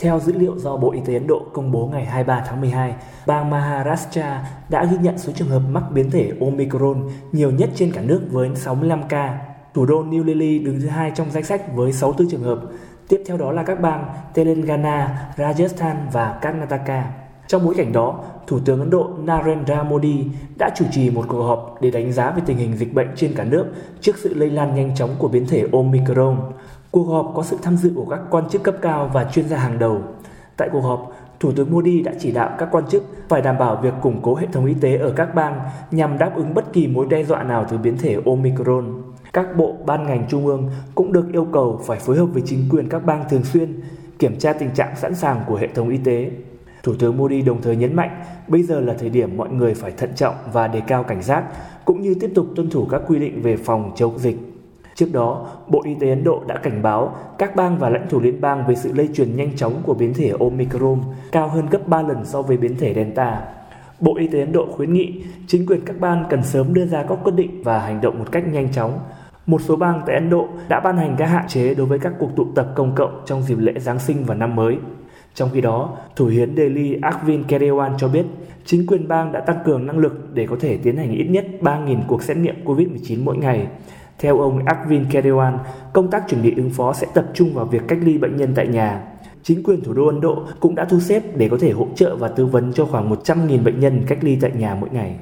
Theo dữ liệu do Bộ Y tế Ấn Độ công bố ngày 23 tháng 12, bang Maharashtra đã ghi nhận số trường hợp mắc biến thể Omicron nhiều nhất trên cả nước với 65 ca. Thủ đô New Delhi đứng thứ hai trong danh sách với 64 trường hợp. Tiếp theo đó là các bang Telangana, Rajasthan và Karnataka. Trong bối cảnh đó, Thủ tướng Ấn Độ Narendra Modi đã chủ trì một cuộc họp để đánh giá về tình hình dịch bệnh trên cả nước trước sự lây lan nhanh chóng của biến thể Omicron. Cuộc họp có sự tham dự của các quan chức cấp cao và chuyên gia hàng đầu. Tại cuộc họp, Thủ tướng Modi đã chỉ đạo các quan chức phải đảm bảo việc củng cố hệ thống y tế ở các bang nhằm đáp ứng bất kỳ mối đe dọa nào từ biến thể Omicron. Các bộ ban ngành trung ương cũng được yêu cầu phải phối hợp với chính quyền các bang thường xuyên kiểm tra tình trạng sẵn sàng của hệ thống y tế. Thủ tướng Modi đồng thời nhấn mạnh bây giờ là thời điểm mọi người phải thận trọng và đề cao cảnh giác cũng như tiếp tục tuân thủ các quy định về phòng chống dịch. Trước đó, Bộ Y tế Ấn Độ đã cảnh báo các bang và lãnh thổ liên bang về sự lây truyền nhanh chóng của biến thể Omicron cao hơn gấp 3 lần so với biến thể Delta. Bộ Y tế Ấn Độ khuyến nghị chính quyền các bang cần sớm đưa ra các quyết định và hành động một cách nhanh chóng. Một số bang tại Ấn Độ đã ban hành các hạn chế đối với các cuộc tụ tập công cộng trong dịp lễ Giáng sinh và năm mới. Trong khi đó, Thủ hiến Delhi Arvind Kejriwal cho biết chính quyền bang đã tăng cường năng lực để có thể tiến hành ít nhất 3.000 cuộc xét nghiệm COVID-19 mỗi ngày. Theo ông Arvind Kejriwal, công tác chuẩn bị ứng phó sẽ tập trung vào việc cách ly bệnh nhân tại nhà. Chính quyền thủ đô Ấn Độ cũng đã thu xếp để có thể hỗ trợ và tư vấn cho khoảng 100.000 bệnh nhân cách ly tại nhà mỗi ngày.